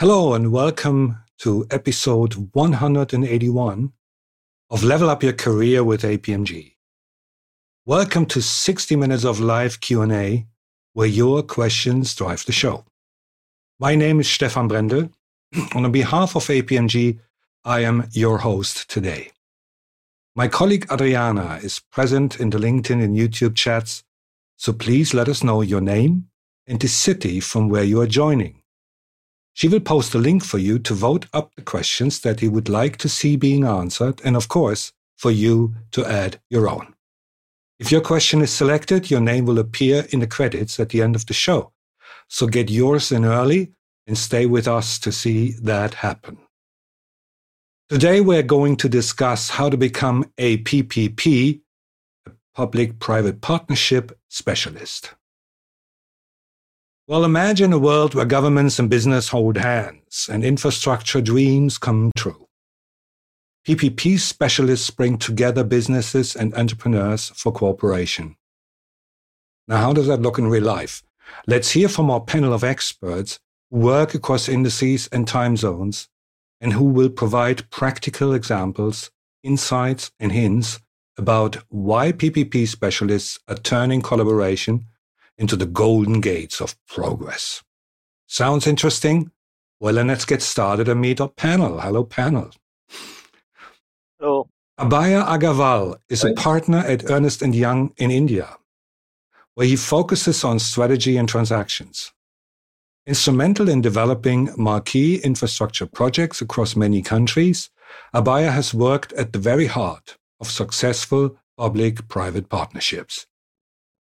Hello and welcome to episode 181 of Level Up Your Career with APMG. Welcome to 60 minutes of live Q&A where your questions drive the show. My name is Stephan Brendel and on behalf of APMG, I am your host today. My colleague Adriana is present in the LinkedIn and YouTube chats, so please let us know your name and the city from where you are joining. She will post a link for you to vote up the questions that you would like to see being answered, and of course, for you to add your own. If your question is selected, your name will appear in the credits at the end of the show. So get yours in early and stay with us to see that happen. Today, we're going to discuss how to become a PPP, a public private partnership specialist. Well, imagine a world where governments and business hold hands and infrastructure dreams come true. PPP specialists bring together businesses and entrepreneurs for cooperation. Now, how does that look in real life? Let's hear from our panel of experts who work across industries and time zones and who will provide practical examples, insights, and hints about why PPP specialists are turning collaboration into the golden gates of progress. Sounds interesting? Well, then let's get started and meet our panel. Hello, panel. Hello. Abhaya Agarwal is a partner at Ernst & Young in India, where he focuses on strategy and transactions. Instrumental in developing marquee infrastructure projects across many countries, Abhaya has worked at the very heart of successful public-private partnerships.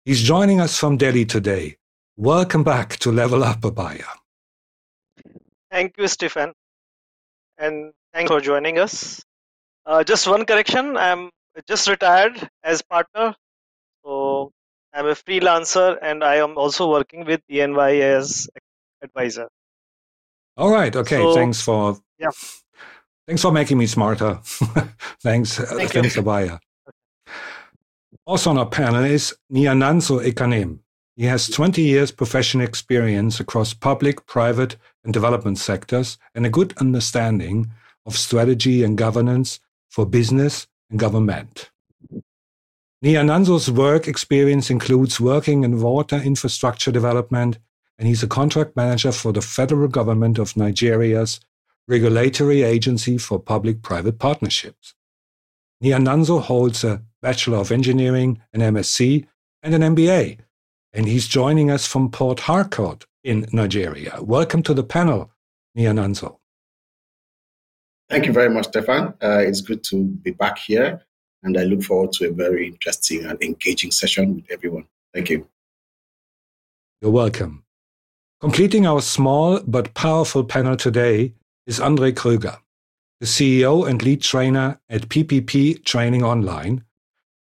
He's joining us from Delhi today. Welcome back to Level Up, Abhaya. Thank you, Stephan. And thanks for joining us. Uh, just one correction I'm just retired as partner. So I'm a freelancer and I am also working with E&Y as advisor. All right. Okay. So, thanks for yeah. Thanks for making me smarter. thanks, uh, Thank thanks, Abhaya. Also on our panel is Niananzo Ekanem. He has 20 years professional experience across public, private, and development sectors and a good understanding of strategy and governance for business and government. Niananzo's work experience includes working in water infrastructure development, and he's a contract manager for the federal government of Nigeria's regulatory agency for public-private partnerships. Niananzo holds a Bachelor of Engineering, an MSc, and an MBA. And he's joining us from Port Harcourt in Nigeria. Welcome to the panel, Niananzo. Thank you very much, Stephan. Uh, it's good to be back here, and I look forward to a very interesting and engaging session with everyone. Thank you. You're welcome. Completing our small but powerful panel today is Andre Kruger, the CEO and lead trainer at PPP Training Online,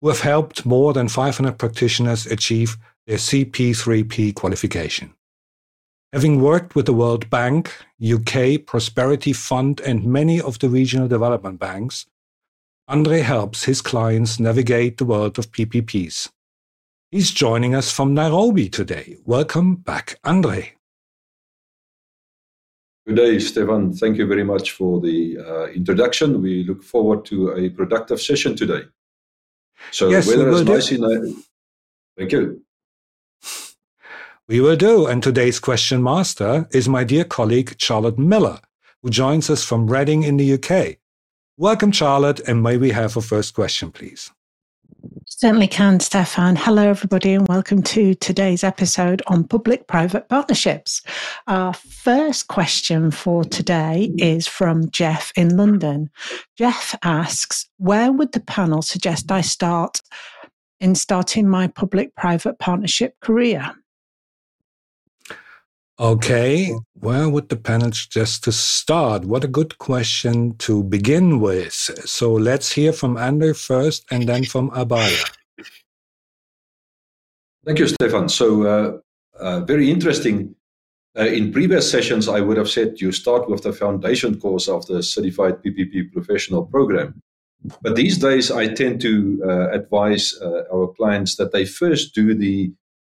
who have helped more than 500 practitioners achieve their CP3P qualification. Having worked with the World Bank, UK Prosperity Fund, and many of the regional development banks, Andre helps his clients navigate the world of PPPs. He's joining us from Nairobi today. Welcome back, Andre. Good day, Stephan. Thank you very much for the uh, introduction. We look forward to a productive session today. So yes, weather is nice in uh, Thank you. We will do. And today's question master is my dear colleague Charlotte Miller, who joins us from Reading in the UK. Welcome, Charlotte, and may we have a first question, please? Certainly can, Stephan. Hello, everybody, and welcome to today's episode on public private partnerships. Our first question for today is from Jeff in London. Jeff asks Where would the panel suggest I start in starting my public private partnership career? Okay, where would the panel suggest to start? What a good question to begin with. So let's hear from Andre first and then from Abhaya. Thank you, Stephan. So, uh, uh, very interesting. Uh, in previous sessions, I would have said you start with the foundation course of the Certified PPP Professional Program. But these days, I tend to uh, advise uh, our clients that they first do the,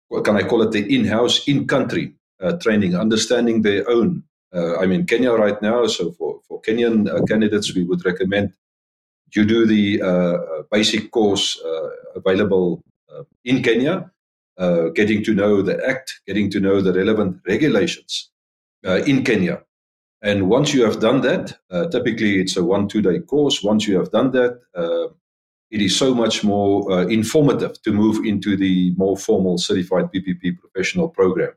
what can I call it, the in house, in country uh, training, understanding their own Uh, I'm in Kenya right now, so for, for Kenyan uh, candidates, we would recommend you do the uh, basic course available in Kenya, getting to know the Act, getting to know the relevant regulations in Kenya. And once you have done that, typically it's a one, two day course. Once you have done that, it is so much more uh, informative to move into the more formal certified PPP professional program.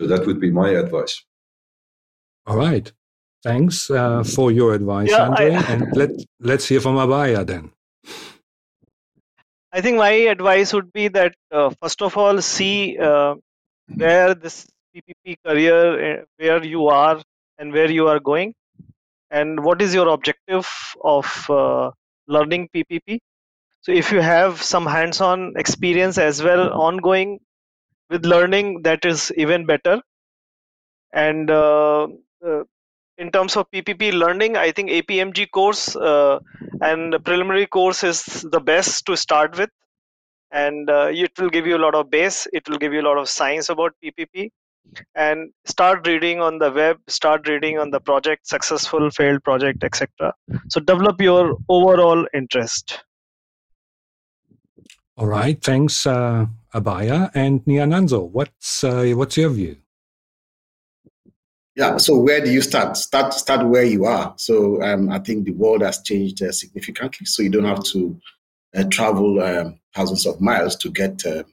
So that would be my advice. All right. Thanks uh, for your advice, yeah, Andre. I, and let, let's hear from Abhaya then. I think my advice would be that uh, first of all, see uh, where this PPP career, uh, where you are and where you are going, and what is your objective of uh, learning PPP. So, if you have some hands on experience as well, ongoing with learning, that is even better. And uh, uh, in terms of PPP learning, I think APMG course uh, and preliminary course is the best to start with, and uh, it will give you a lot of base. It will give you a lot of science about PPP, and start reading on the web. Start reading on the project, successful, failed project, etc. So develop your overall interest. All right, thanks, uh, Abhaya and Niananzo. What's uh, what's your view? Yeah. So where do you start? Start start where you are. So um, I think the world has changed uh, significantly. So you don't have to uh, travel um, thousands of miles to get uh,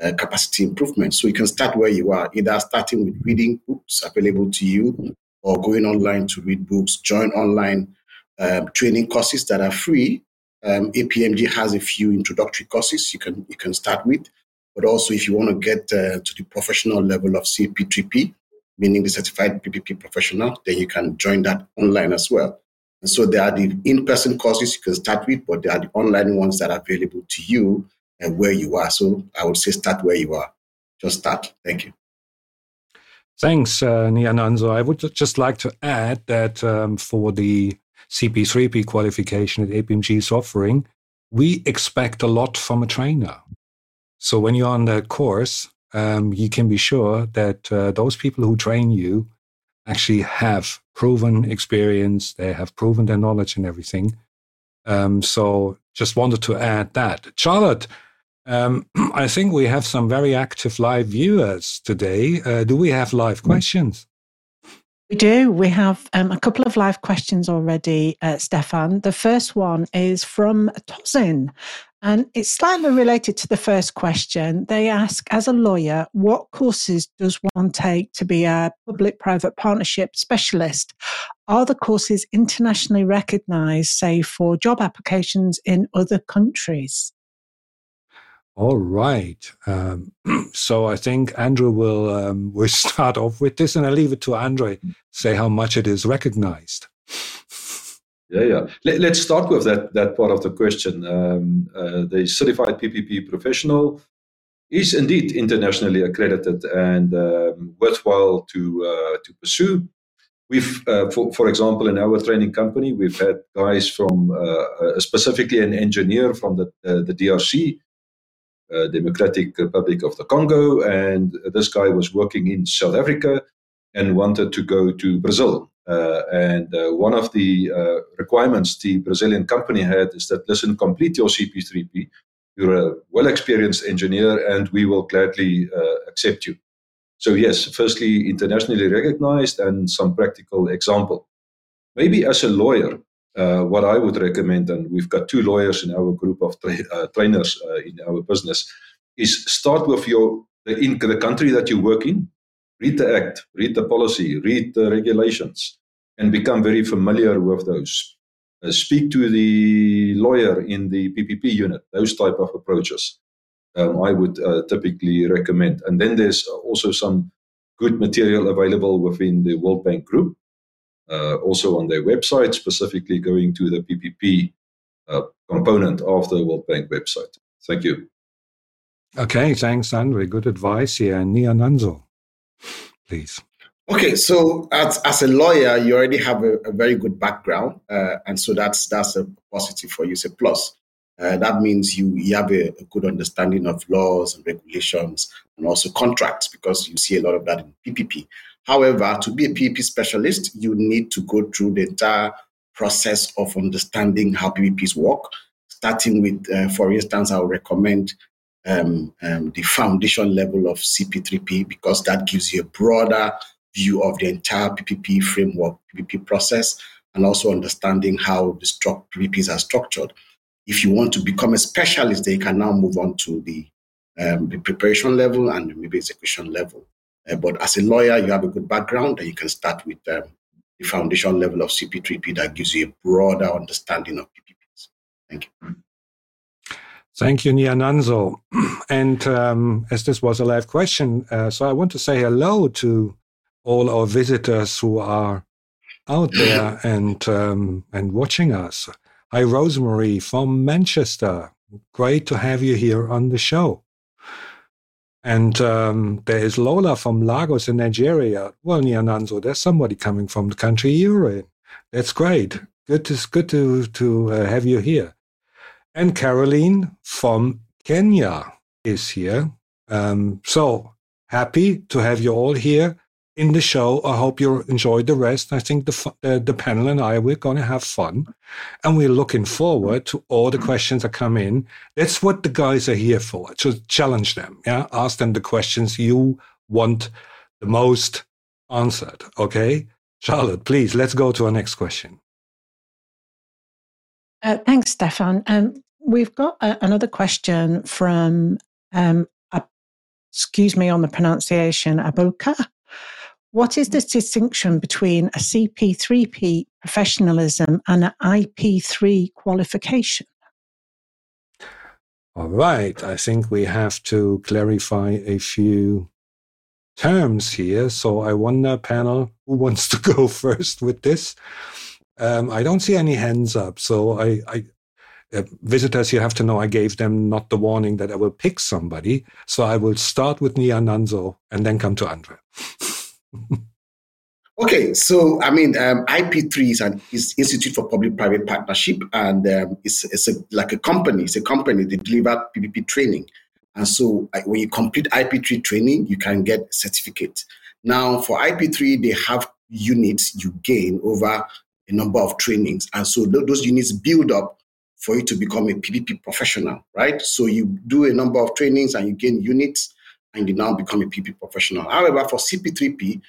uh, capacity improvement. So you can start where you are, either starting with reading books available to you, or going online to read books. Join online um, training courses that are free. Um, APMG has a few introductory courses you can you can start with. But also, if you want to get uh, to the professional level of CP3P, meaning the certified PPP professional, then you can join that online as well. And so there are the in-person courses you can start with, but there are the online ones that are available to you and where you are. So I would say start where you are. Just start. Thank you. Thanks, uh, Niananzo. I would just like to add that um, for the CP3P qualification that APMG is offering, we expect a lot from a trainer. So when you're on that course, um, you can be sure that uh, those people who train you actually have proven experience, they have proven their knowledge and everything. Um, so just wanted to add that. Charlotte, um, I think we have some very active live viewers today. Uh, do we have live questions? We do. We have um, a couple of live questions already, uh, Stephan. The first one is from Tozin, and it's slightly related to the first question. They ask, as a lawyer, what courses does one take to be a public private partnership specialist? Are the courses internationally recognized, say, for job applications in other countries? All right. Um, so I think Andrew will um, will start off with this, and I leave it to Andre say how much it is recognized. Yeah, yeah. Let, us start with that that part of the question. Um, uh, the certified PPP professional is indeed internationally accredited and um, worthwhile to uh, to pursue. We've, uh, for, for example, in our training company, we've had guys from uh, uh, specifically an engineer from the uh, the DRC, Democratic Republic of the Congo, and this guy was working in South Africa and wanted to go to Brazil uh, and uh, one of the uh, requirements the Brazilian company had is that listen, complete your CP3P. You're a well experienced engineer, and we will gladly accept you. So, yes, firstly, internationally recognized and some practical example. Maybe as a lawyer, uh, what I would recommend, and we've got two lawyers in our group of tra- uh, trainers uh, in our business, is start with your the, in the country that you work in, read the act, read the policy, read the regulations, and become very familiar with those. Uh, speak to the lawyer in the PPP unit, those type of approaches. Um, I would uh, typically recommend. And then there's also some good material available within the World Bank Group, also on their website, specifically going to the PPP uh, component of the World Bank website. Thank you. Okay, thanks, Andre. Good advice here. Niananzo, please? Okay, so as, as a lawyer, you already have a, a very good background, uh, and so that's that's a positive for you. It's a plus. Uh, that means you, you have a, a, good understanding of laws and regulations and also contracts because you see a lot of that in PPP. However, to be a PPP specialist, you need to go through the entire process of understanding how PPPs work, starting with, uh, for instance, I would recommend um, um, the foundation level of CP3P because that gives you a broader view of the entire PPP framework, PPP process, and also understanding how the stru- PPPs are structured. If you want to become a specialist, then you can now move on to the, um, the preparation level and maybe execution level. Uh, but as a lawyer, you have a good background, and you can start with um, the foundation level of CP3P that gives you a broader understanding of PPPs. Thank you. Thank you, Niananzo. And um, as this was a live question, uh, so I want to say hello to all our visitors who are out there and um, and watching us. Hi, Rosemary from Manchester. Great to have you here on the show. And um, there is Lola from Lagos in Nigeria. Well, Niananzo, there's somebody coming from the country you're in. That's great. Good to good to to uh, have you here. And Caroline from Kenya is here. Um, so happy to have you all here in the show. I hope you enjoyed the rest. I think the uh, the panel and I we're going to have fun, and we're looking forward to all the questions that come in. That's what the guys are here for. To challenge them, yeah, ask them the questions you want the most answered. Okay, Charlotte, please let's go to our next question. Uh, thanks, Stephan. Um, we've got a, another question from, um, uh, excuse me on the pronunciation, Aboka. What is the distinction between a CP3P professionalism and an IP3 qualification? All right. I think we have to clarify a few terms here. So I wonder, panel, who wants to go first with this? Um, I don't see any hands up. So I, I uh, visitors, you have to know I gave them not the warning that I will pick somebody. So I will start with Niananzo and then come to Andre. okay, so I mean, um, IP3 is an is Institute for Public-Private Partnership, and um, it's it's a, like a company. It's a company that deliver PPP training, and so uh, when you complete IP3 training, you can get a certificate. Now, for IP3, they have units you gain over a number of trainings, and so th- those units build up for you to become a PPP professional, right? So you do a number of trainings and you gain units and you now become a PP professional. However, for CP3P,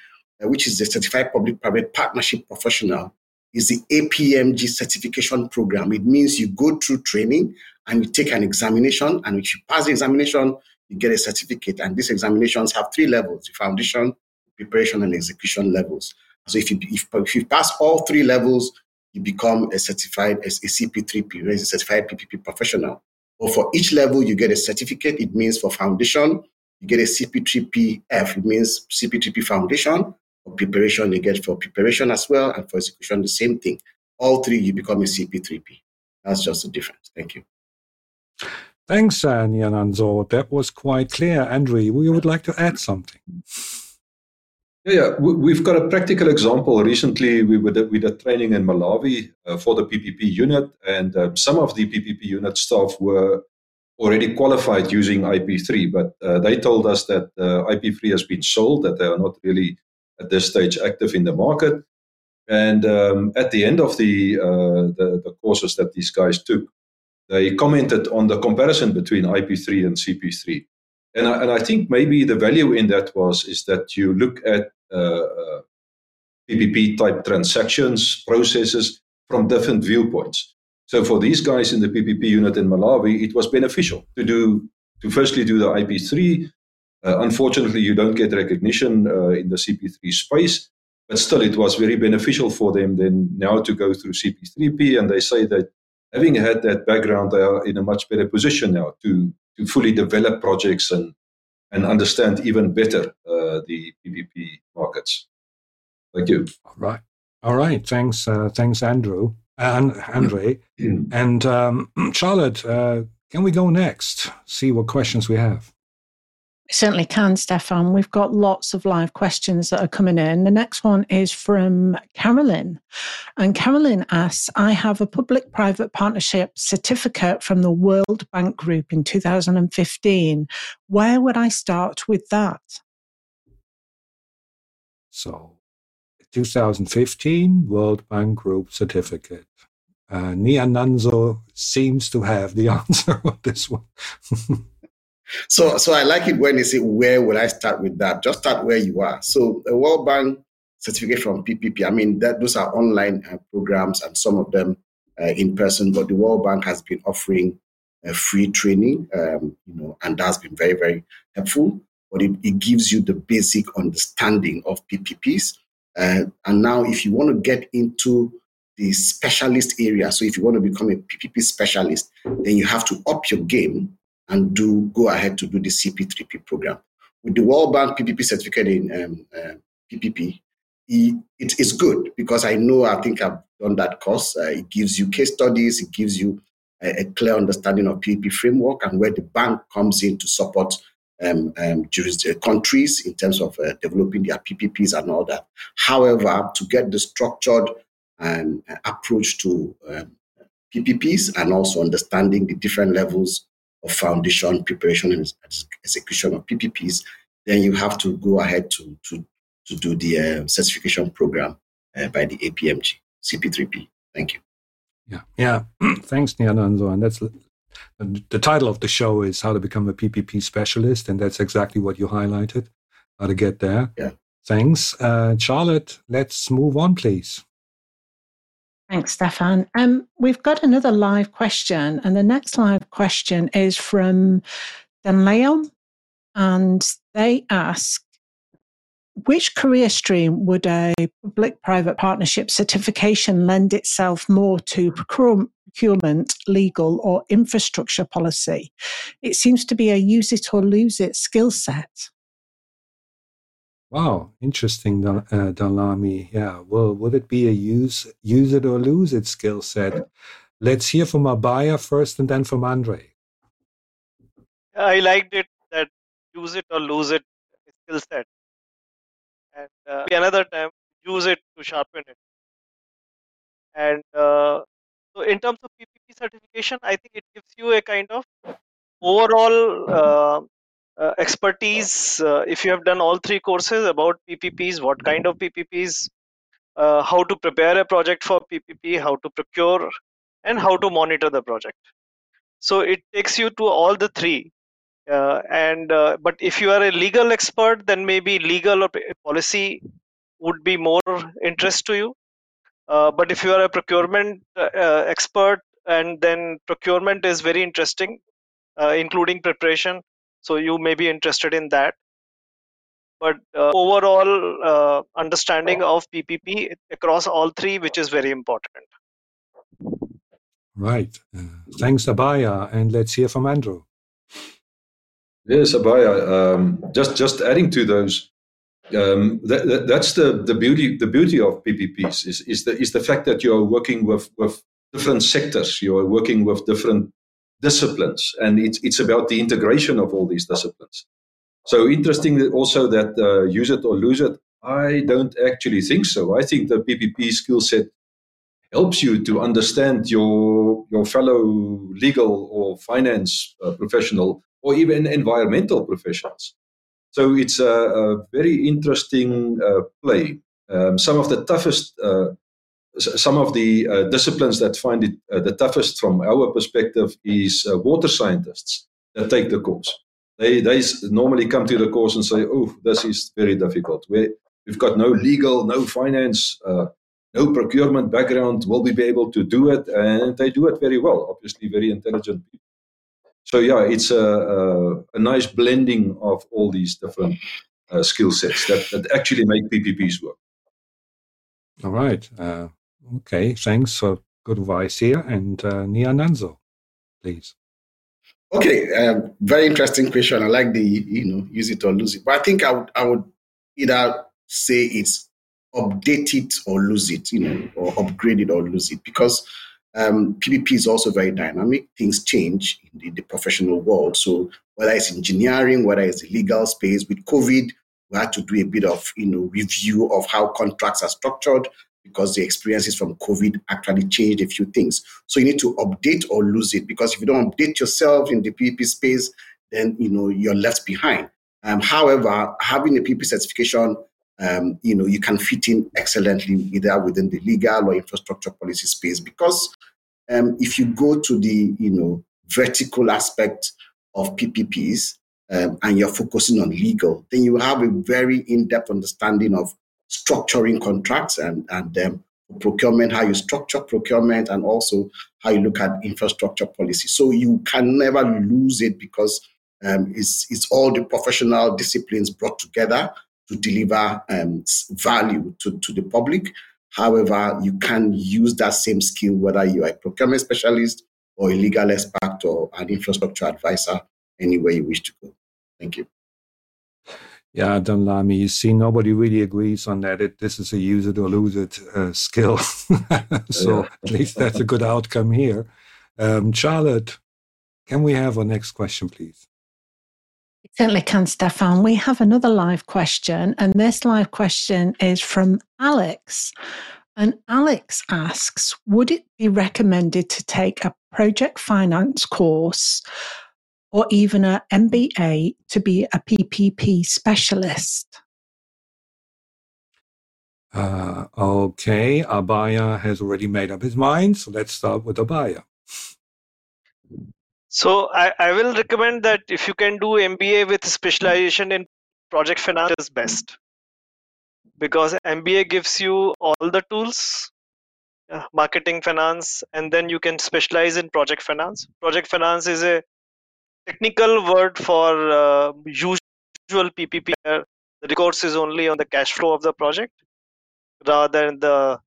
uh, which is the Certified Public-Private Partnership Professional, is the APMG certification program. It means you go through training and you take an examination, and if you pass the examination, you get a certificate. And these examinations have three levels: the foundation, preparation, and execution levels. So if you if, if you pass all three levels, you become a certified as a CP3P, a certified PPP professional. But for each level, you get a certificate. It means for foundation, you get a CP3PF, it means CP3P Foundation. For preparation, you get for preparation as well, and for execution, the same thing. All three, you become a CP3P. That's just the difference. Thank you. Thanks, uh, Niananzo. That was quite clear. Andre, we would like to add something. Yeah, yeah. we've got a practical example. Recently, we did, we did training in Malawi uh, for the PPP unit, and uh, some of the PPP unit staff were already qualified using IP3, but uh, they told us that uh, IP3 has been sold, that they are not really at this stage active in the market. And um, at the end of the, uh, the, the courses that these guys took, they commented on the comparison between IP3 and CP3. And I, and I think maybe the value in that was is that you look at PPP uh, uh, type transactions, processes from different viewpoints. So for these guys in the PPP unit in Malawi, it was beneficial to do to firstly do the IP3. Uh, unfortunately, you don't get recognition uh, in the CP3 space, but still, it was very beneficial for them then now to go through CP3P. And they say that having had that background, they are in a much better position now to to fully develop projects and and understand even better uh, the PPP markets. Thank you. All right. All right. Thanks. Uh, thanks, Andrew and Andre. and um, Charlotte, uh, can we go next? See what questions we have. We certainly can, Stephan. We've got lots of live questions that are coming in. The next one is from Carolyn. And Carolyn asks I have a public private partnership certificate from the World Bank Group in 2015. Where would I start with that? So 2015 World Bank Group certificate. Uh, Niananzo seems to have the answer on this one. so, so I like it when they say, "Where will I start with that?" Just start where you are. So, a World Bank certificate from PPP. I mean, that those are online uh, programs, and some of them uh, in person. But the World Bank has been offering uh, free training, um, you know, and that's been very, very helpful. But it, it gives you the basic understanding of PPPs. Uh, and now, if you want to get into the specialist area. So if you want to become a PPP specialist, then you have to up your game and do go ahead to do the CP3P program. With the World Bank PPP certificate in um, uh, PPP, it is good because I know I think I've done that course. Uh, it gives you case studies, it gives you a, a, clear understanding of PPP framework and where the bank comes in to support um, um, uh, countries in terms of uh, developing their PPPs and all that. However, to get the structured um, approach to um, PPPs and also understanding the different levels of foundation preparation and execution of PPPs, then you have to go ahead to, to, to do the uh, certification program uh, by the APMG, CP3P. Thank you. Yeah, yeah. Thanks, Niananzo. And that's the title of the show is How to Become a PPP Specialist. And that's exactly what you highlighted, how to get there. Yeah. Thanks. Uh, Charlotte, let's move on, please. Thanks, Stephan. Um, we've got another live question, and the next live question is from Dan Leon, and they ask, which career stream would a public-private partnership certification lend itself more to procurement, legal, or infrastructure policy? It seems to be a use it or lose it skill set. Wow, interesting, uh, Danlami. Yeah, well, would it be a use use it or lose it skill set? Let's hear from Abhaya first, and then from Andre. I liked it that use it or lose it skill set, and uh, another time use it to sharpen it. And uh, so, in terms of PPP certification, I think it gives you a kind of overall uh, uh, expertise uh, if you have done all three courses about ppps what kind of ppps uh, how to prepare a project for ppp how to procure and how to monitor the project so it takes you to all the three uh, and uh, but if you are a legal expert then maybe legal or policy would be more interest to you. Uh, but if you are a procurement expert and then procurement is very interesting including preparation so you may be interested in that. But uh, overall uh, understanding of ppp across all three which is very important. Right. Uh, thanks Abhaya and let's hear from andrew yes Abhaya um, just just adding to those um, that, that, that's the, the beauty the beauty of PPPs is, is the is the fact that you are working with, with different sectors you are working with different disciplines, and it's it's about the integration of all these disciplines. So interesting also that uh, use it or lose it. I don't actually think so. I think the PPP skill set helps you to understand your your fellow legal or finance uh, professional or even environmental professionals. So it's a, a very interesting uh, play. Um, some of the toughest uh, some of the uh, disciplines that find it uh, the toughest from our perspective is uh, water scientists that take the course. They, they normally come to the course and say, oh, this is very difficult. we we've got no legal, no finance, uh, no procurement background. Will we be able to do it? And they do it very well, obviously, very intelligent people. So, yeah, it's a, a, a nice blending of all these different uh, skill sets that, that actually make PPPs work. All right. Uh, Okay, thanks for good advice here. And uh, Niananzo, please. Okay, um, very interesting question. I like the you know use it or lose it, but I think I would I would either say it's update it or lose it, you know, or upgrade it or lose it because um, PPP is also very dynamic. Things change in the, the, professional world. So whether it's engineering, whether it's the legal space, with COVID, we had to do a bit of you know review of how contracts are structured because the experiences from COVID actually changed a few things. So you need to update or lose it because if you don't update yourself in the PPP space, then you know you're left behind. Um, however, having a PPP certification um, you know, you can fit in excellently either within the legal or infrastructure policy space because um, if you go to the, you know, vertical aspect of PPPs um, and you're focusing on legal, then you have a very in-depth understanding of structuring contracts and, and um, procurement, how you structure procurement, and also how you look at infrastructure policy. So you can never lose it because um, it's, it's all the professional disciplines brought together to deliver um, value to, to the public. However, you can use that same skill whether you are a procurement specialist or a legal expert or an infrastructure advisor, anywhere you wish to go. Thank you. Yeah, Danlami, you see, nobody really agrees on that. It, this is a use it or lose it uh, skill. so at least that's a good outcome here. Um, Charlotte, can we have our next question, please? Certainly can, Stephan. We have another live question, and this live question is from Alex. And Alex asks Would it be recommended to take a project finance course or even an MBA to be a PPP specialist? Uh, okay, Abhaya has already made up his mind, so let's start with Abhaya. So I, I will recommend that if you can do MBA with specialization in project finance is best because MBA gives you all the tools, uh, marketing finance, and then you can specialize in project finance. Project finance is a technical word for uh, usual PPP. The recourse is only on the cash flow of the project rather than the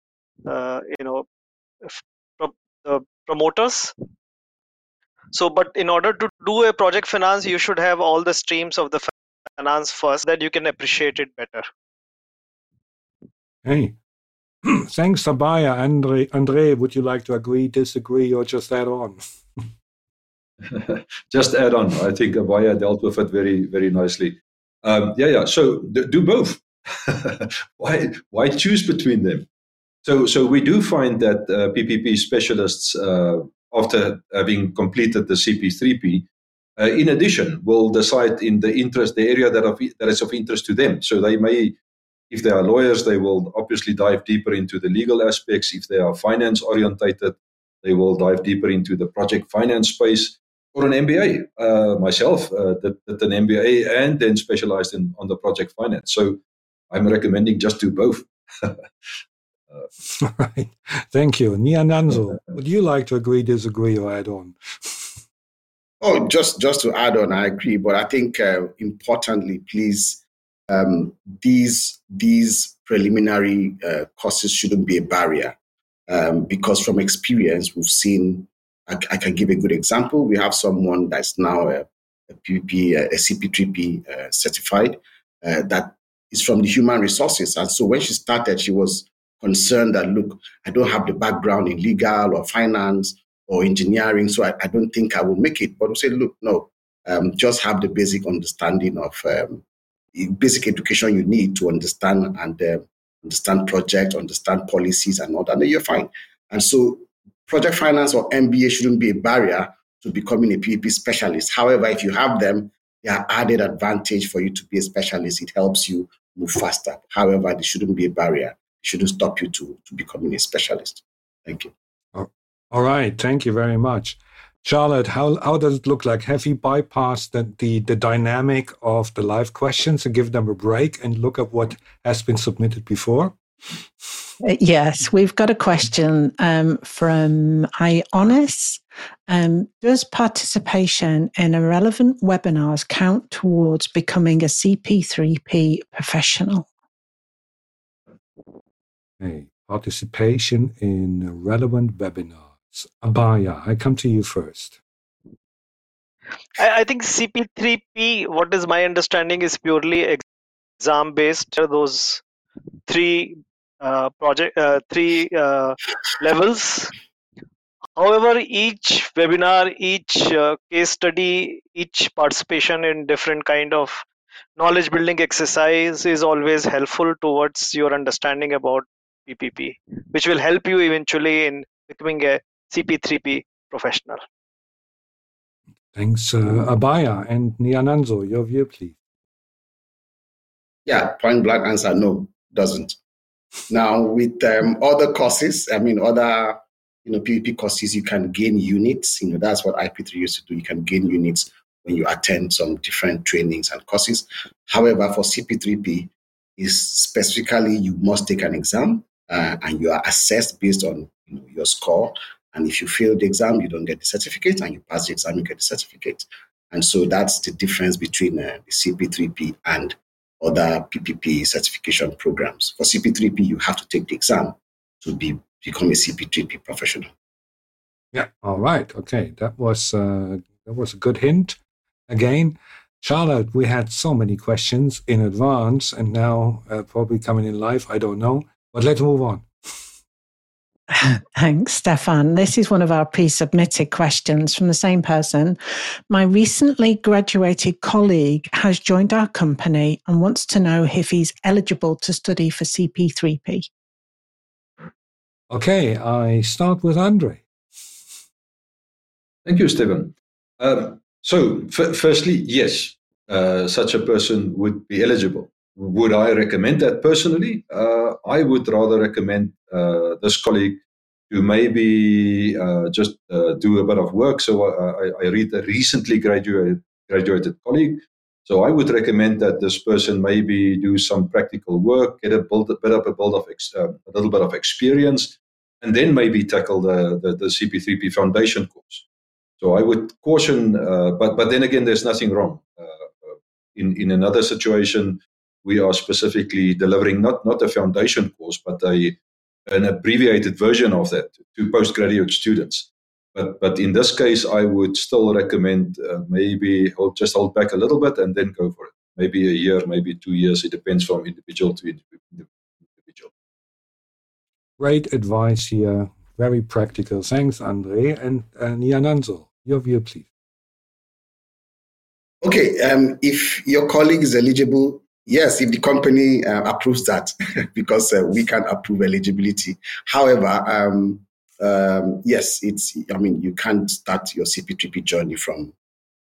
uh, you know the promoters so, but in order to do a project finance, you should have all the streams of the finance first, that you can appreciate it better. Hey, thanks, Abhaya. Andre, Andre, would you like to agree, disagree, or just add on? just add on. I think Abhaya dealt with it very, very nicely. Um, yeah, yeah. So do both. why, why choose between them? So, so we do find that uh, PPP specialists uh, after having completed the CP3P, uh, in addition, will decide in the interest, the area that, of, that is of interest to them. So they may, if they are lawyers, they will obviously dive deeper into the legal aspects. If they are finance orientated, they will dive deeper into the project finance space. Or an MBA, uh, myself uh, did, did, an MBA and then specialized in on the project finance. So I'm recommending just do both. Uh, right. Thank you. Niananzo, would you like to agree, disagree, or add on? Oh, just just to add on, I agree. But I think uh, importantly, please, um, these these preliminary uh, courses shouldn't be a barrier um, because from experience, we've seen. I, I, can give a good example. We have someone that's now a, a PPP, a CP3P uh, certified uh, that is from the human resources, and so when she started, she was concerned that, look, I don't have the background in legal or finance or engineering, so I, I don't think I will make it. But we say, look, no, um, just have the basic understanding of um, basic education you need to understand and uh, understand projects, understand policies and all that, and you're fine. And so project finance or MBA shouldn't be a barrier to becoming a PPP specialist. However, if you have them, they are added advantage for you to be a specialist. It helps you move faster. However, there shouldn't be a barrier shouldn't stop you to, to becoming a specialist. Thank you. All right. Thank you very much. Charlotte, how, how does it look like? Have you bypassed the, the, the dynamic of the live questions and give them a break and look at what has been submitted before? Uh, yes, we've got a question um, from Ionis. Um, does participation in irrelevant webinars count towards becoming a CP3P professional? Okay. Participation in relevant webinars. Abhaya, I come to you first. I, I think CP3P, what is my understanding, is purely exam based. Those three uh, project, uh, three uh, levels. However, each webinar, each uh, case study, each participation in different kind of knowledge building exercise is always helpful towards your understanding about PPP, which will help you eventually in becoming a CP3P professional. Thanks, uh, Abhaya and Niananzo. Your view, please. Yeah, point blank answer no, doesn't. Now, with um, other courses, I mean, other you know PPP courses, you can gain units. You know, that's what IP3 used to do. You can gain units when you attend some different trainings and courses. However, for CP3P, is specifically you must take an exam uh, and you are assessed based on you know, your score. And if you fail the exam, you don't get the certificate, and you pass the exam, you get the certificate. And so that's the difference between uh, the CP3P and other PPP certification programs. For CP3P, you have to take the exam to be become a CP3P professional. Yeah. All right. Okay. That was uh, that was a good hint. Again, Charlotte, we had so many questions in advance, and now uh, probably coming in live. I don't know, but let's move on. Thanks, Stephan. This is one of our pre submitted questions from the same person. My recently graduated colleague has joined our company and wants to know if he's eligible to study for CP3P. Okay, I start with Andre. Thank you, Stephen. Um, so, f- firstly, yes, uh, such a person would be eligible. Would I recommend that personally? Uh, I would rather recommend uh, this colleague to maybe uh, just uh, do a bit of work. So I, I, read a recently graduated graduated colleague. So I would recommend that this person maybe do some practical work, get a build, up a build of ex, uh, a little bit of experience, and then maybe tackle the, the, the CP3P foundation course. So I would caution, uh, but but then again, there's nothing wrong. Uh, in in another situation, we are specifically delivering not not a foundation course, but a an abbreviated version of that to postgraduate students. But but in this case, I would still recommend uh, maybe hold, just hold back a little bit and then go for it. Maybe a year, maybe two years. It depends from individual to individual. Great advice here. Very practical. Thanks, Andre. And, and Nanzo, your view, please. Okay, um, if your colleague is eligible Yes, if the company uh, approves that, because uh, we can approve eligibility. However, um, um, yes, it's. I mean, you can't start your CP3P journey from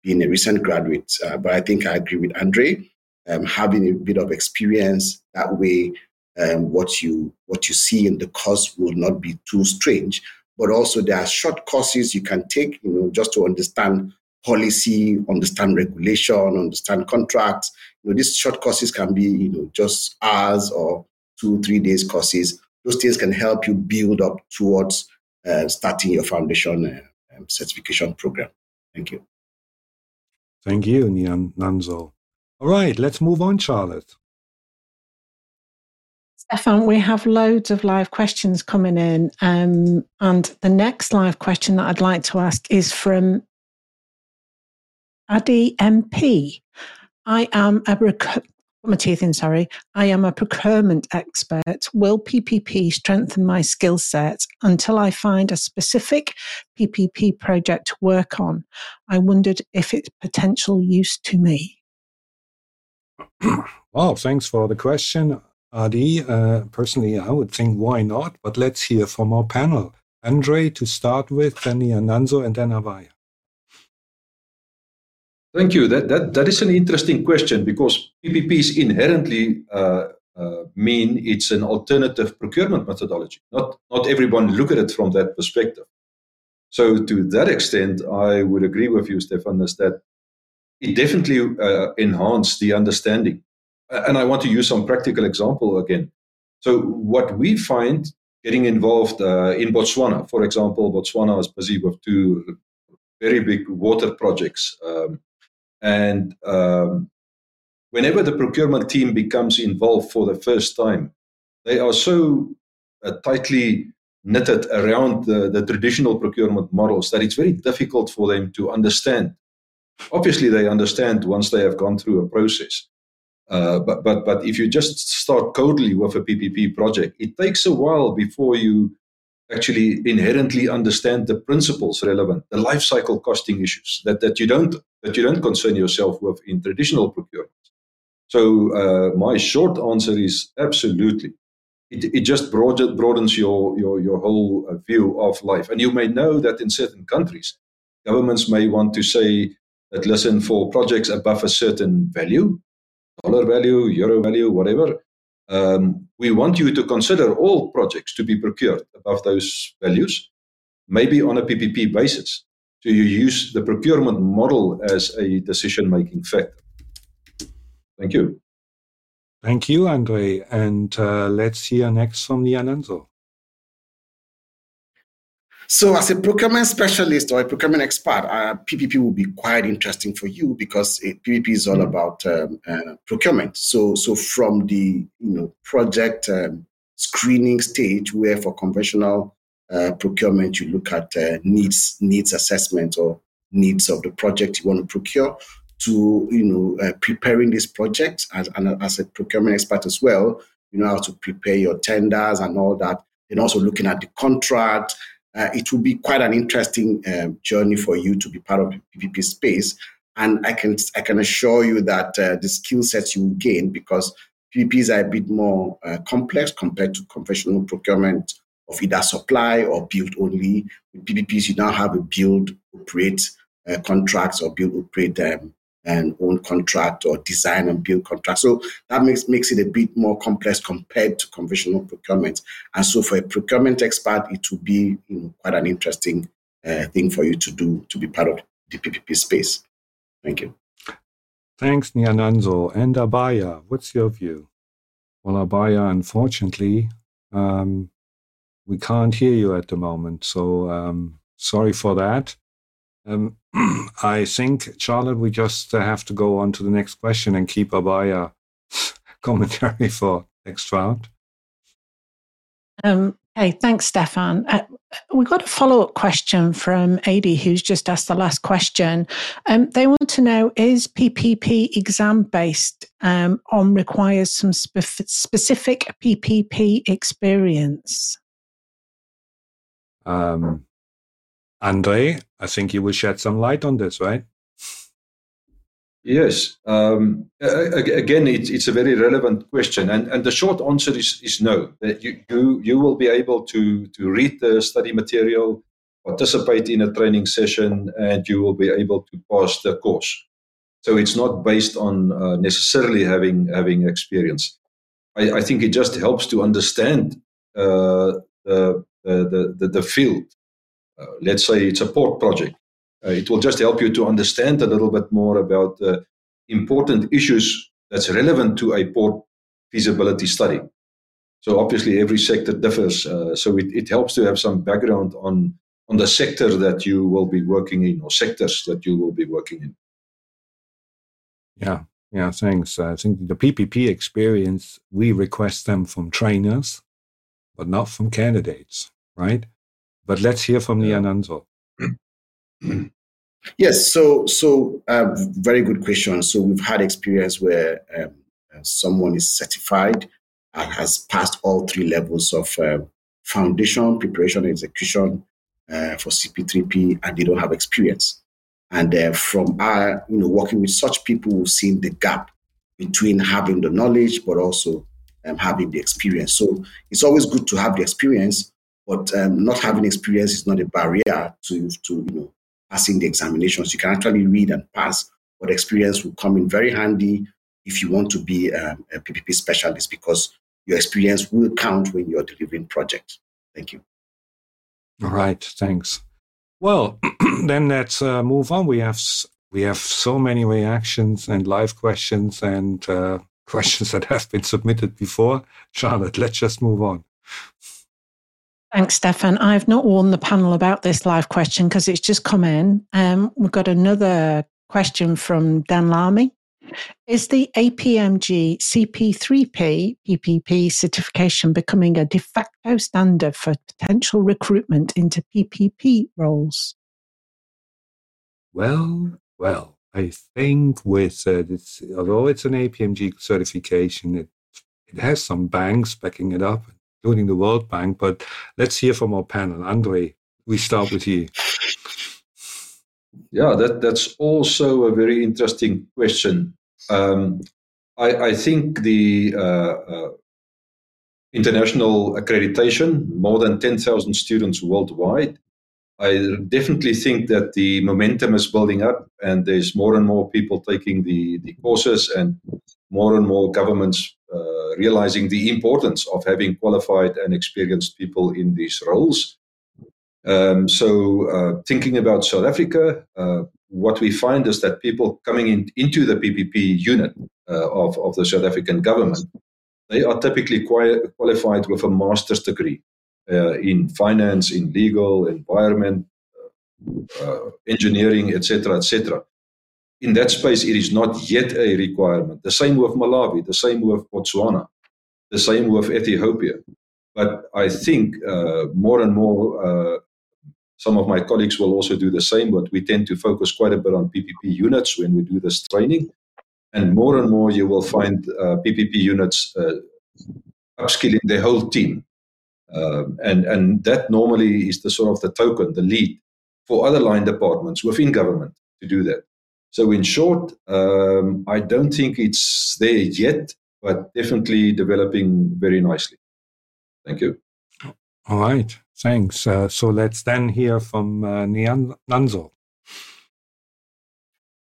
being a recent graduate. Uh, but I think I agree with Andre. Um, having a bit of experience that way, um, what you what you see in the course will not be too strange. But also, there are short courses you can take, you know, just to understand policy, understand regulation, understand contracts. You know, these short courses can be, you know, just hours or two, three days courses. Those things can help you build up towards uh, starting your foundation uh, um, certification program. Thank you. Thank you, Niananzo. All right, let's move on, Charlotte. Stephan, we have loads of live questions coming in. Um, and the next live question that I'd like to ask is from Adi MP. I am a rec- my teeth in, sorry. I am a procurement expert. Will PPP strengthen my skill set until I find a specific PPP project to work on? I wondered if it's potential use to me. Well, thanks for the question, Adi. Uh, personally, I would think why not, but let's hear from our panel. Andre to start with, then Nanzo, and then Abhaya. Thank you. That, that, that is an interesting question because PPPs inherently uh, uh, mean it's an alternative procurement methodology. Not, not everyone look at it from that perspective. So to that extent, I would agree with you, Stephan, is that it definitely uh, enhanced the understanding. And I want to use some practical example again. So what we find getting involved uh, in Botswana, for example, Botswana is busy with two very big water projects. Um, and um, whenever the procurement team becomes involved for the first time, they are so uh, tightly knitted around the, the traditional procurement models that it's very difficult for them to understand. Obviously, they understand once they have gone through a process. Uh, but, but, but if you just start coldly with a PPP project, it takes a while before you actually inherently understand the principles relevant, the life cycle costing issues that, that you don't that you don't concern yourself with in traditional procurement. So uh, my short answer is absolutely. It, it just broadens your, your, your whole uh, view of life. And you may know that in certain countries, governments may want to say that, listen, for projects above a certain value, dollar value, euro value, whatever. Um, we want you to consider all projects to be procured above those values, maybe on a PPP basis. So you use the procurement model as a decision making factor. Thank you. Thank you, Andre. And uh, let's hear next from Niananzo. So, as a procurement specialist or a procurement expert, uh, PPP will be quite interesting for you because it, PPP is all mm. about um, uh, procurement. So, so from the you know project um, screening stage, where for conventional uh, procurement you look at uh, needs needs assessment or needs of the project you want to procure, to you know uh, preparing this project as as a procurement expert as well. You know how to prepare your tenders and all that, and also looking at the contract uh, it will be quite an interesting uh, journey for you to be part of PPP space. And I can I can assure you that uh, the skill sets you will gain because PPPs are a bit more uh, complex compared to conventional procurement of either supply or build only. With PPPs, you now have a build, operate uh, contracts or build, operate um, and own contract or design and build contract. So that makes makes it a bit more complex compared to conventional procurement. And so for a procurement expert, it will be you know, quite an interesting uh, thing for you to do to be part of the PPP space. Thank you. Thanks, Niananzo. And Abhaya, what's your view? Well, Abhaya, unfortunately, um, we can't hear you at the moment. So um, sorry for that. Um, I think, Charlotte, we just have to go on to the next question and keep Abhaya commentary for next round. Um, hey, thanks, Stephan. Uh, we got a follow up question from Adi, who's just asked the last question. Um, they want to know is PPP exam based um, on requires some spe- specific PPP experience? Um, Andre, I think you will shed some light on this, right? Yes. Um, again, it's, it's a very relevant question, and, and the short answer is, is no. That you, you you will be able to to read the study material, participate in a training session, and you will be able to pass the course. So it's not based on uh, necessarily having having experience. I, I, think it just helps to understand uh, the, the, the the field uh, let's say it's a port project. Uh, it will just help you to understand a little bit more about the important issues that's relevant to a port feasibility study. So obviously every sector differs. Uh, so it, it helps to have some background on on the sector that you will be working in or sectors that you will be working in. Yeah, yeah, thanks. I think the PPP experience, we request them from trainers, but not from candidates, right? But let's hear from Niananzo. Yes, so so uh, very good question. So we've had experience where um, uh, someone is certified and has passed all three levels of uh, foundation, preparation, execution uh, for CP3P, and they don't have experience. And uh, from our, you know, working with such people, we've seen the gap between having the knowledge but also um, having the experience. So it's always good to have the experience, but um, not having experience is not a barrier to, to you know passing the examinations. You can actually read and pass, but experience will come in very handy if you want to be um, a PPP specialist because your experience will count when you're delivering projects. Thank you. All right, thanks. Well, then let's uh, move on. We have we have so many reactions and live questions and uh, questions that have been submitted before. Charlotte, let's just move on. Thanks, Stephan. I've not warned the panel about this live question because it's just come in. Um, we've got another question from Danlami. Is the APMG CP3P PPP certification becoming a de facto standard for potential recruitment into PPP roles? Well, well, I think with uh, this, although it's an APMG certification, it it has some banks backing it up including the World Bank. But let's hear from our panel. Andre, we start with you. Yeah, that, that's also a very interesting question. Um, I, I, think the uh, uh, international accreditation, more than 10,000 students worldwide, I definitely think that the momentum is building up and there's more and more people taking the, the courses and more and more governments uh, realizing the importance of having qualified and experienced people in these roles. Um, so, uh, thinking about South Africa, uh, what we find is that people coming in, into the PPP unit uh, of, of the South African government, they are typically quali- qualified with a master's degree uh, in finance, in legal, environment, engineering, etc., etc in that space, it is not yet a requirement. The same with Malawi, the same with Botswana, the same with Ethiopia. But I think uh, more and more, uh, some of my colleagues will also do the same, but we tend to focus quite a bit on PPP units when we do this training. And more and more, you will find uh, PPP units uh, upskilling their whole team. Um, and, and that normally is the sort of the token, the lead for other line departments within government to do that. So, in short, um, I don't think it's there yet, but definitely developing very nicely. Thank you. All right, thanks. Uh, so let's then hear from uh, Nanzo.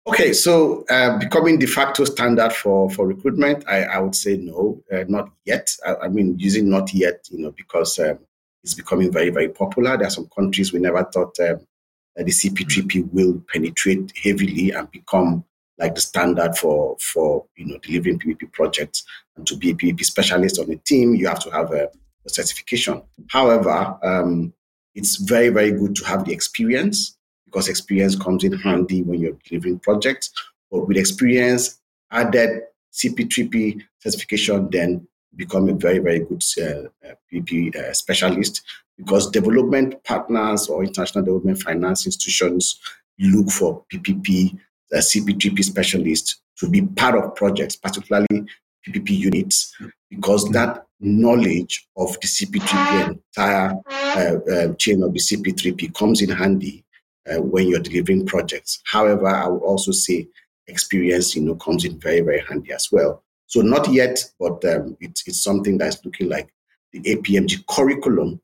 Okay, so uh, becoming de facto standard for, for recruitment, I, I would say no, uh, not yet. I, I, mean, using not yet, you know, because um, it's becoming very, very popular. There are some countries we never thought um, the CP3P will penetrate heavily and become like the standard for for you know delivering PPP projects. And to be a PPP specialist on a team, you have to have a, a certification. However, um, it's very very good to have the experience because experience comes in handy when you're delivering projects. But with experience added CP3P certification, then become a very very good uh, PPP uh, specialist because development partners or international development finance institutions look for PPP, uh, CP3P specialists to be part of projects, particularly PPP units, because that knowledge of the CP3P entire uh, uh, chain of the CP3P comes in handy uh, when you're delivering projects. However, I would also say experience, you know, comes in very, very handy as well. So not yet, but um, it's, it's something that's looking like the APMG curriculum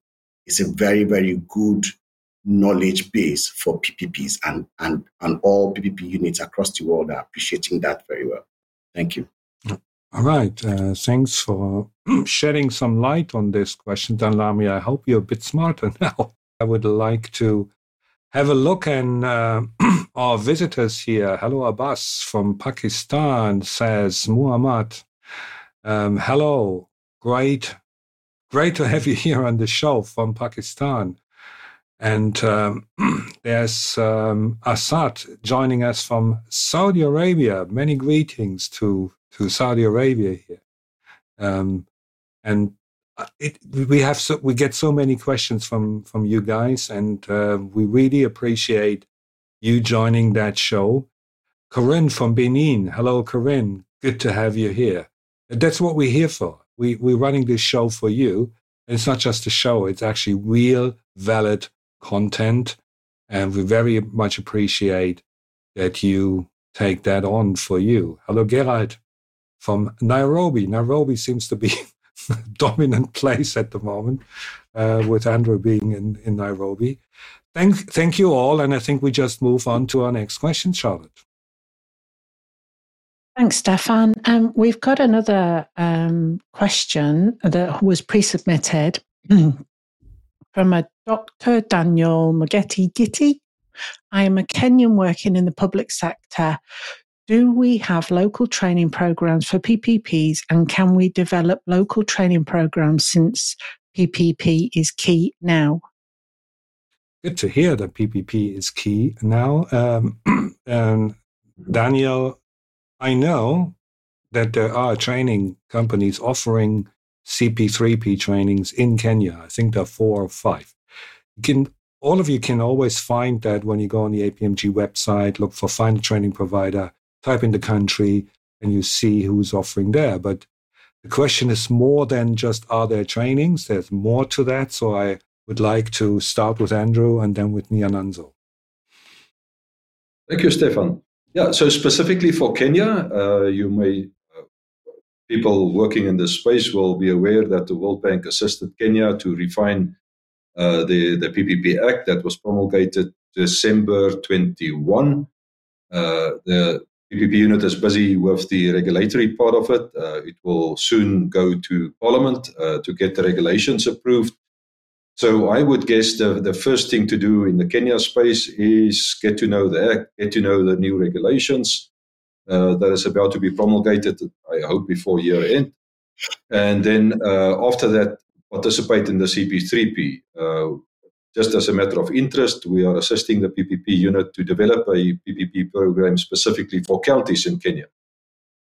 is a very, very good knowledge base for PPPs, and, and, and all PPP units across the world are appreciating that very well. Thank you. All right. Uh, thanks for shedding some light on this question, Danlami. I hope you're a bit smarter now. I would like to have a look and uh, our visitors here. Hello, Abbas from Pakistan says, Muhammad, um, hello, great great to have you here on the show from Pakistan. And um, there's um, Assad joining us from Saudi Arabia. Many greetings to, to Saudi Arabia here. Um, and uh, it, we have so, we get so many questions from from you guys, and uh, we really appreciate you joining that show. Corinne from Benin, hello, Corinne. Good to have you here. That's what we're here for we, we're running this show for you. And it's not just a show, it's actually real, valid content. And we very much appreciate that you take that on for you. Hello, Gerald from Nairobi. Nairobi seems to be dominant place at the moment, uh, with Andrew being in, in Nairobi. Thank, thank you all. And I think we just move on to our next question, Charlotte. Thanks, Stephan. Um, we've got another um, question that was pre submitted from a Dr. Daniel Mogeti Gitti. I am a Kenyan working in the public sector. Do we have local training programs for PPPs and can we develop local training programs since PPP is key now? Good to hear that PPP is key now. Um, and Daniel, I know that there are training companies offering CP3P trainings in Kenya. I think there are four or five. You can all of you can always find that when you go on the APMG website, look for find a training provider, type in the country, and you see who's offering there. But the question is more than just are there trainings? There's more to that. So I would like to start with Andrew and then with Niananzo. Thank you, Stephan. Yeah, so specifically for Kenya, uh, you may uh, people working in this space will be aware that the World Bank assisted Kenya to refine uh, the the PPP Act that was promulgated December 21. Uh, the PPP unit is busy with the regulatory part of it. Uh, it will soon go to Parliament uh, to get the regulations approved. So I would guess the, the first thing to do in the Kenya space is get to know the act, get to know the new regulations uh, that is about to be promulgated, I hope before year end. And then uh, after that, participate in the CP3P. Uh, just as a matter of interest, we are assisting the PPP unit to develop a PPP program specifically for counties in Kenya.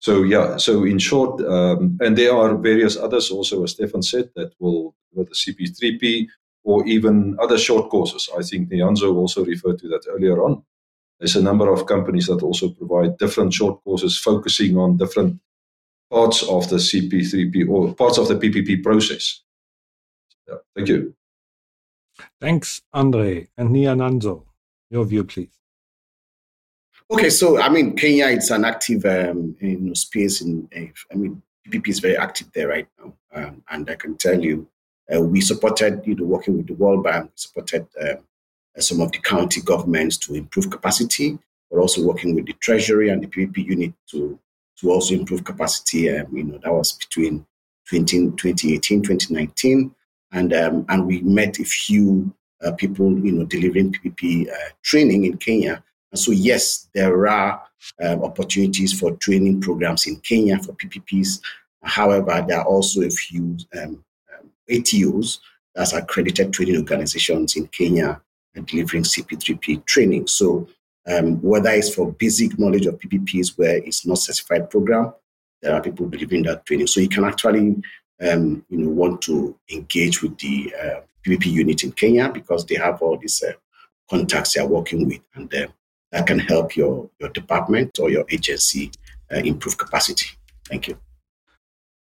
So yeah, so in short, um, and there are various others also, as Stephan said, that will with the CP3P or even other short courses. I think Nianzo also referred to that earlier on. There's a number of companies that also provide different short courses focusing on different parts of the CP3P or parts of the PPP process. Yeah, thank you. Thanks, Andre. And Niananzo, your view, please. Okay, so I mean, Kenya, it's an active um, you know, space. In I mean, PPP is very active there right now, um, and I can tell you, uh, we supported, you know, working with the World Bank, supported um, some of the county governments to improve capacity, but also working with the Treasury and the PPP unit to to also improve capacity. Um, you know, that was between 20, 2018, 2019 and um, and we met a few uh, people, you know, delivering PPP uh, training in Kenya. So, yes, there are um, opportunities for training programs in Kenya for PPPs. However, there are also a few um, um ATOs, that's accredited training organizations in Kenya, delivering CP3P training. So, um, whether it's for basic knowledge of PPPs where it's not certified program, there are people delivering that training. So you can actually um, you know, want to engage with the uh, PPP unit in Kenya because they have all these uh, contacts they are working with, and uh, that can help your, your department or your agency uh, improve capacity. Thank you.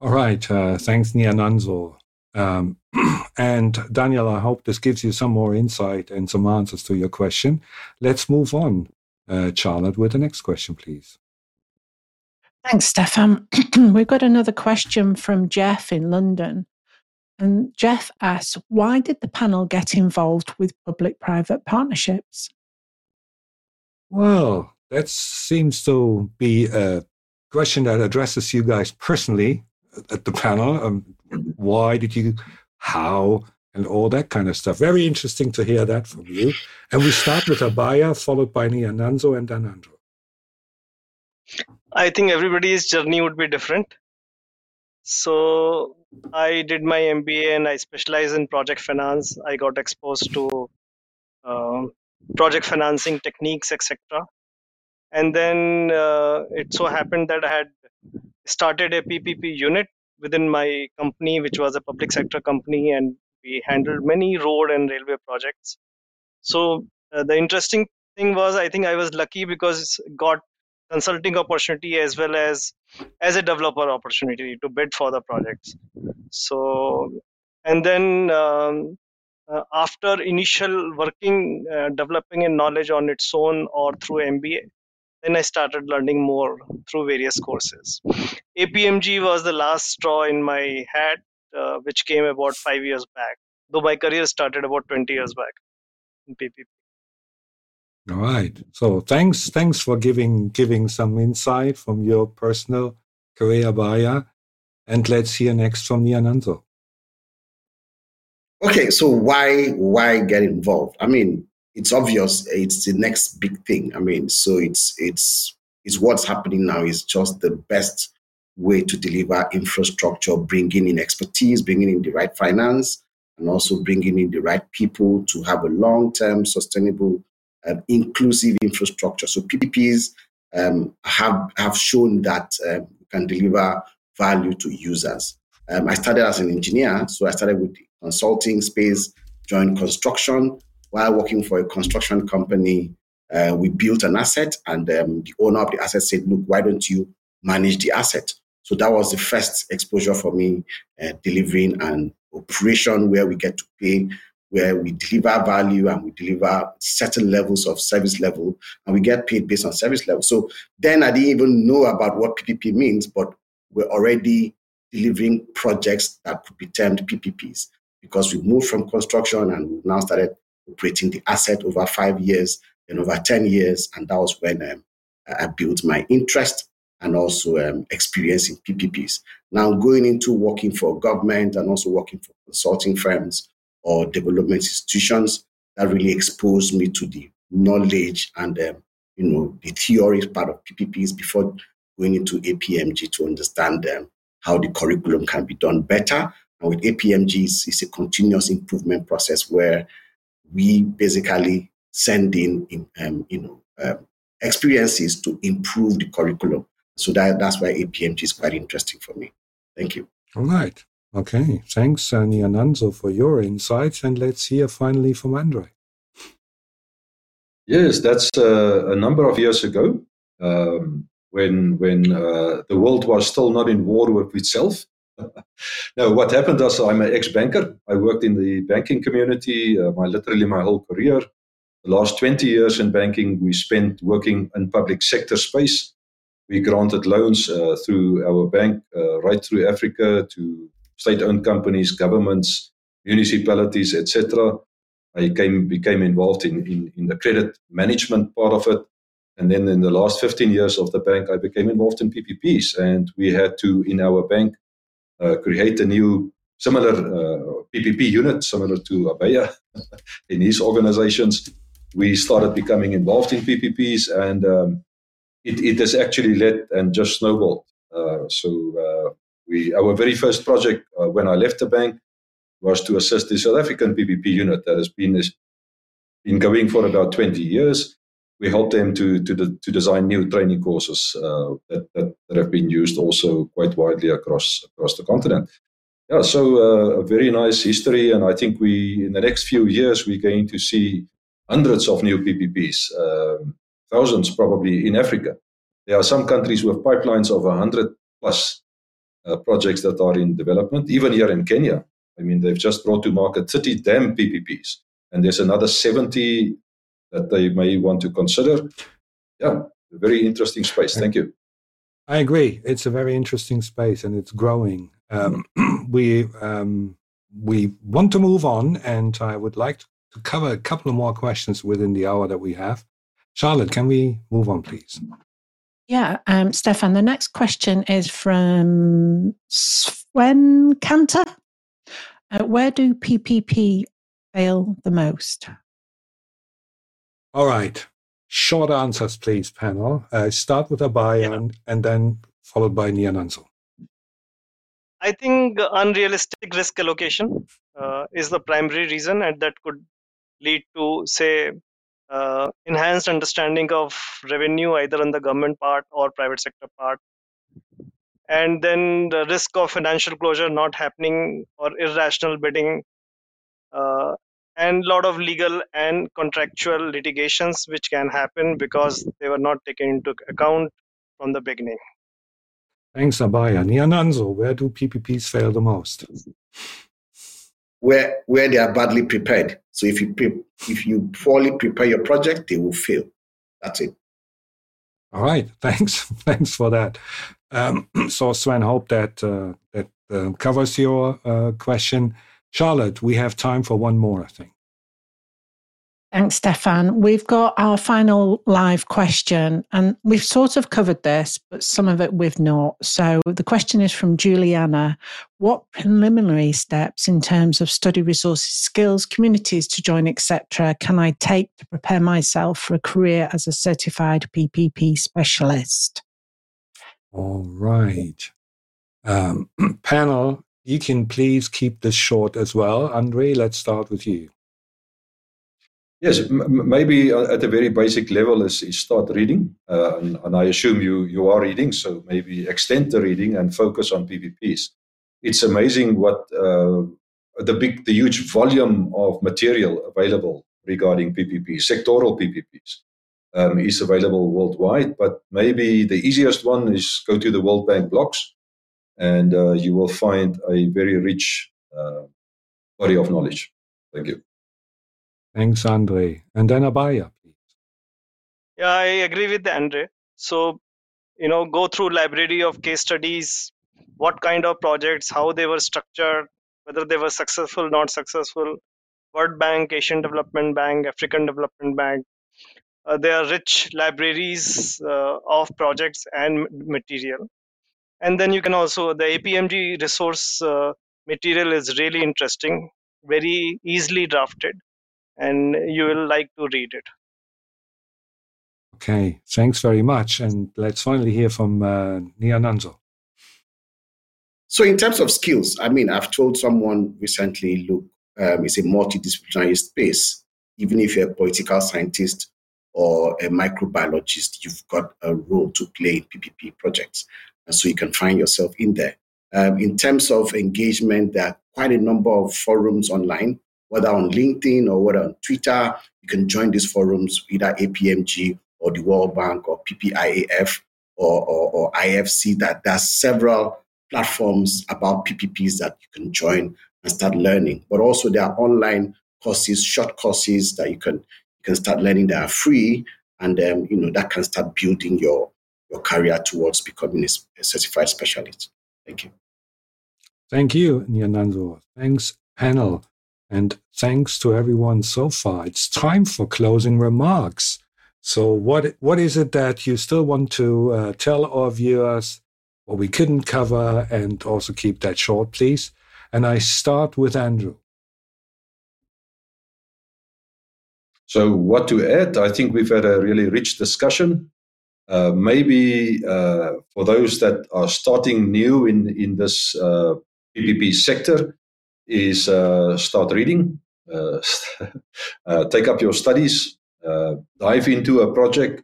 All right. Uh, thanks, Niananzo. Um, and Daniel, I hope this gives you some more insight and some answers to your question. Let's move on, uh, Charlotte, with the next question, please. Thanks, Stephan. We've got another question from Jeff in London. And Jeff asks, why did the panel get involved with public private partnerships? Well, that seems to be a question that addresses you guys personally at the panel. Um, why did you, how, and all that kind of stuff. Very interesting to hear that from you. And we start with Abhaya, followed by Niananzo and Danandro. I think everybody's journey would be different. So I did my MBA and I specialize in project finance. I got exposed to uh, project financing techniques, etc. And then uh, it so happened that I had started a PPP unit within my company, which was a public sector company, and we handled many road and railway projects. So uh, the interesting thing was, I think I was lucky because got consulting opportunity as well as as a developer opportunity to bid for the projects so and then um, uh, after initial working uh, developing a knowledge on its own or through mba then i started learning more through various courses apmg was the last straw in my hat uh, which came about 5 years back though my career started about 20 years back in ppp all right. So thanks, thanks for giving giving some insight from your personal career, Baya. And let's hear next from Niananzo. Okay, so why why get involved? I mean, it's obvious. It's the next big thing. I mean, so it's it's it's what's happening now is just the best way to deliver infrastructure, bringing in expertise, bringing in the right finance, and also bringing in the right people to have a long term sustainable um, inclusive infrastructure. So PPPs um, have have shown that um, can deliver value to users. Um, I started as an engineer, so I started with consulting space, joined construction. While working for a construction company, uh, we built an asset, and um, the owner of the asset said, "Look, why don't you manage the asset?" So that was the first exposure for me, uh, delivering an operation where we get to pay where we deliver value and we deliver certain levels of service level and we get paid based on service level. So then I didn't even know about what PPP means, but we're already delivering projects that could be termed PPPs because we moved from construction and we've now started operating the asset over five years and over 10 years. And that was when um, I built my interest and also um, experience in PPPs. Now, going into working for government and also working for consulting firms or development institutions, that really exposed me to the knowledge and um, you know the theory part of PPPs before going into APMG to understand um, how the curriculum can be done better. And with APMG, it's, it's a continuous improvement process where we basically send in, in um, you know um, experiences to improve the curriculum. So that, that's why APMG is quite interesting for me. Thank you. All right. Okay. Thanks, uh, Niananzo, for your insights. And let's hear finally from Andre. Yes, that's uh, a number of years ago um, when when uh, the world was still not in war with itself. now, what happened was I'm an ex-banker. I worked in the banking community uh, my literally my whole career. The last 20 years in banking, we spent working in public sector space. We granted loans uh, through our bank uh, right through Africa to state-owned companies, governments, municipalities, etc. I came, became involved in, in, in the credit management part of it. And then in the last 15 years of the bank, I became involved in PPPs. And we had to, in our bank, uh, create a new similar uh, PPP unit, similar to Abhaya in his organizations. We started becoming involved in PPPs, and um, it, it has actually led and just snowballed. Uh, so uh, we, our very first project uh, when I left the bank was to assist the South African PPP unit that has been, been going for about 20 years. We helped them to, to, to design new training courses uh, that, that, that, have been used also quite widely across, across the continent. Yeah, so uh, a very nice history. And I think we, in the next few years, we're going to see hundreds of new PPPs, um, thousands probably in Africa. There are some countries with pipelines of 100 plus uh, projects that are in development, even here in Kenya. I mean, they've just brought to market 30 dam PPPs, and there's another 70 that they may want to consider. Yeah, very interesting space. Thank you. I agree. It's a very interesting space, and it's growing. Um, we um, we want to move on, and I would like to cover a couple of more questions within the hour that we have. Charlotte, can we move on, please? Yeah, um, Stephan, the next question is from Sven Cantor. Uh, where do PPP fail the most? All right. Short answers, please, panel. Uh, start with Abhaya yeah. and, and then followed by Niananzo. I think unrealistic risk allocation uh, is the primary reason, and that could lead to, say, uh, enhanced understanding of revenue either on the government part or private sector part and then the risk of financial closure not happening or irrational bidding uh, and a lot of legal and contractual litigations which can happen because they were not taken into account from the beginning. Thanks, Abhaya. Niananzo, where do PPPs fail the most? Where, where they are badly prepared. So if you, pre- if you poorly prepare your project, they will fail. That's it. All right. Thanks. Thanks for that. Um, so, Sven, hope that uh, that uh, covers your uh, question. Charlotte, we have time for one more, I think. Thanks, Stephan. We've got our final live question, and we've sort of covered this, but some of it we've not. So the question is from Juliana What preliminary steps in terms of study resources, skills, communities to join, etc., can I take to prepare myself for a career as a certified PPP specialist? All right. Um, panel, you can please keep this short as well. Andre, let's start with you. Yes, m- maybe at a very basic level is, is start reading, uh, and, and, I assume you you are reading, so maybe extend the reading and focus on PPPs. It's amazing what uh, the big, the huge volume of material available regarding PPPs, sectoral PPPs, um, is available worldwide. But maybe the easiest one is go to the World Bank blogs, and uh, you will find a very rich uh, body of knowledge. Thank you. Thanks, Andre. And then Abhaya, please. Yeah, I agree with Andre. So, you know, go through library of case studies, what kind of projects, how they were structured, whether they were successful, not successful. World Bank, Asian Development Bank, African Development Bank. uh, there are rich libraries uh, of projects and material and then you can also the apmg resource uh, material is really interesting very easily drafted and you will like to read it okay thanks very much and let's finally hear from uh, Niananzo. so in terms of skills i mean i've told someone recently look um, it's a multidisciplinary space even if you're a political scientist or a microbiologist, you've got a role to play in PPP projects. And so you can find yourself in there. Um, in terms of engagement, there are quite a number of forums online, whether on LinkedIn or whether on Twitter. You can join these forums, either APMG or the World Bank or PPIAF or, or, or IFC. That there are several platforms about PPPs that you can join and start learning. But also there are online courses, short courses that you can you can start learning that are free, and um, you know that can start building your your career towards becoming a, certified specialist. Thank you. Thank you, Nyanando. Thanks, panel. And thanks to everyone so far. It's time for closing remarks. So, what what is it that you still want to uh, tell our viewers? What we couldn't cover, and also keep that short, please. And I start with Andrew. So, what to add? I think we've had a really rich discussion. Uh, maybe uh, for those that are starting new in in this uh, PPP sector, is uh, start reading, uh, take up your studies, dive into a project.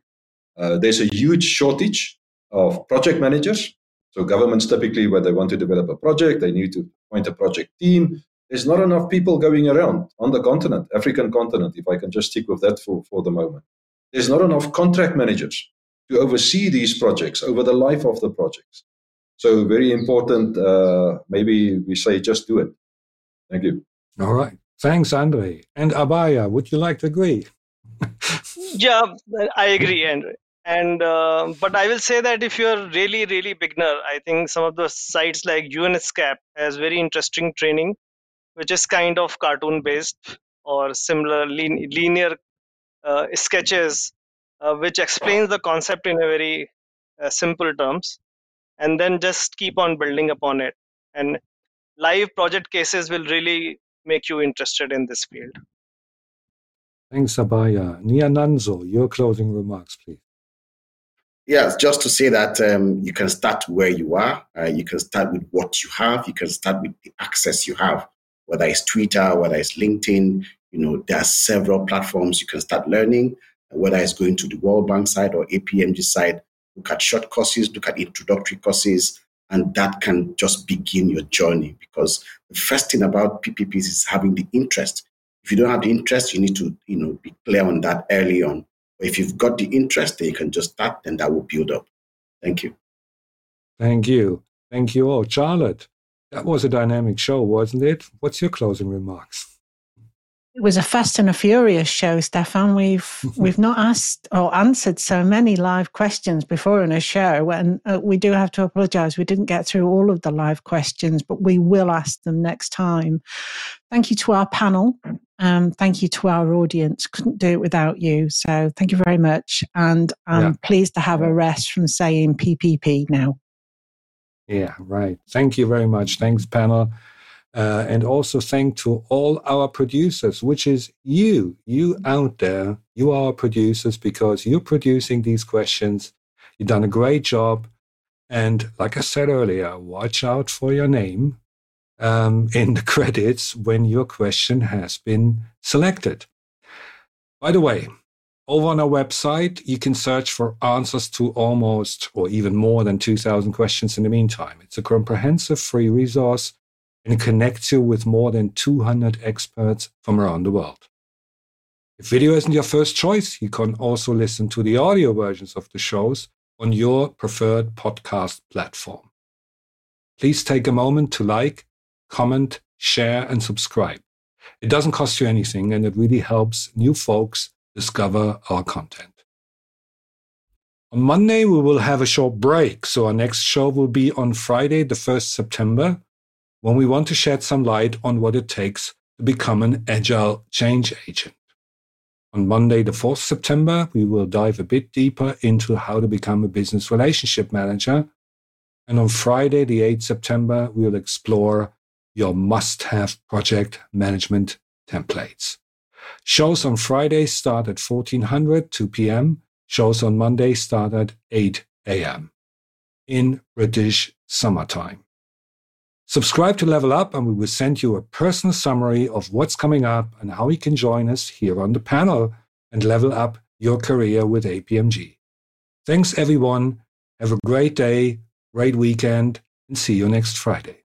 there's a huge shortage of project managers. So governments typically, when they want to develop a project, they need to appoint a project team. There's not enough people going around on the continent, African continent, if I can just stick with that for, for the moment. There's not enough contract managers to oversee these projects over the life of the projects. So, very important. Uh, maybe we say just do it. Thank you. All right. Thanks, Andre. And Abhaya, would you like to agree? yeah, I agree, Andre. And uh, but I will say that if you're really, really beginner, I think some of the sites like UNESCAP has very interesting training which is kind of cartoon based or similar linear uh, sketches uh, which explains the concept in a very uh, simple terms and then just keep on building upon it. And live project cases will really make you interested in this field. Thanks abhaya niananzo your closing remarks please. Yes, just to say that um, you can start where you are. Uh, you can start with what you have. You can start with the access you have whether it's Twitter, whether it's LinkedIn, you know, there are several platforms you can start learning, whether it's going to the World Bank side or APMG side, look at short courses, look at introductory courses, and that can just begin your journey because the first thing about PPPs is having the interest. If you don't have the interest, you need to, you know, be clear on that early on. But if you've got the interest, then you can just start, then that will build up. Thank you. Thank you. Thank you all. Charlotte, that was a dynamic show, wasn't it? What's your closing remarks? It was a fast and a furious show, Stephan. We've we've not asked or answered so many live questions before in a show, and uh, we do have to apologise. We didn't get through all of the live questions, but we will ask them next time. Thank you to our panel. Um, thank you to our audience. Couldn't do it without you. So thank you very much, and I'm yeah. pleased to have a rest from saying PPP now. Yeah, right. Thank you very much. Thanks, panel. Uh, and also thank to all our producers, which is you, you out there. You are producers because you're producing these questions. You've done a great job. And like I said earlier, watch out for your name um, in the credits when your question has been selected. By the way, over on our website, you can search for answers to almost or even more than 2,000 questions in the meantime. It's a comprehensive free resource and connects you with more than 200 experts from around the world. If video isn't your first choice, you can also listen to the audio versions of the shows on your preferred podcast platform. Please take a moment to like, comment, share, and subscribe. It doesn't cost you anything and it really helps new folks discover our content. On Monday, we will have a short break. So our next show will be on Friday, the 1st September, when we want to shed some light on what it takes to become an agile change agent. On Monday, the 4th September, we will dive a bit deeper into how to become a business relationship manager. And on Friday, the 8th September, we will explore your must have project management templates. Shows on Friday start at 1400, 2 p.m. Shows on Monday start at 8 a.m. in British summertime. Subscribe to Level Up and we will send you a personal summary of what's coming up and how you can join us here on the panel and level up your career with APMG. Thanks everyone. Have a great day, great weekend, and see you next Friday.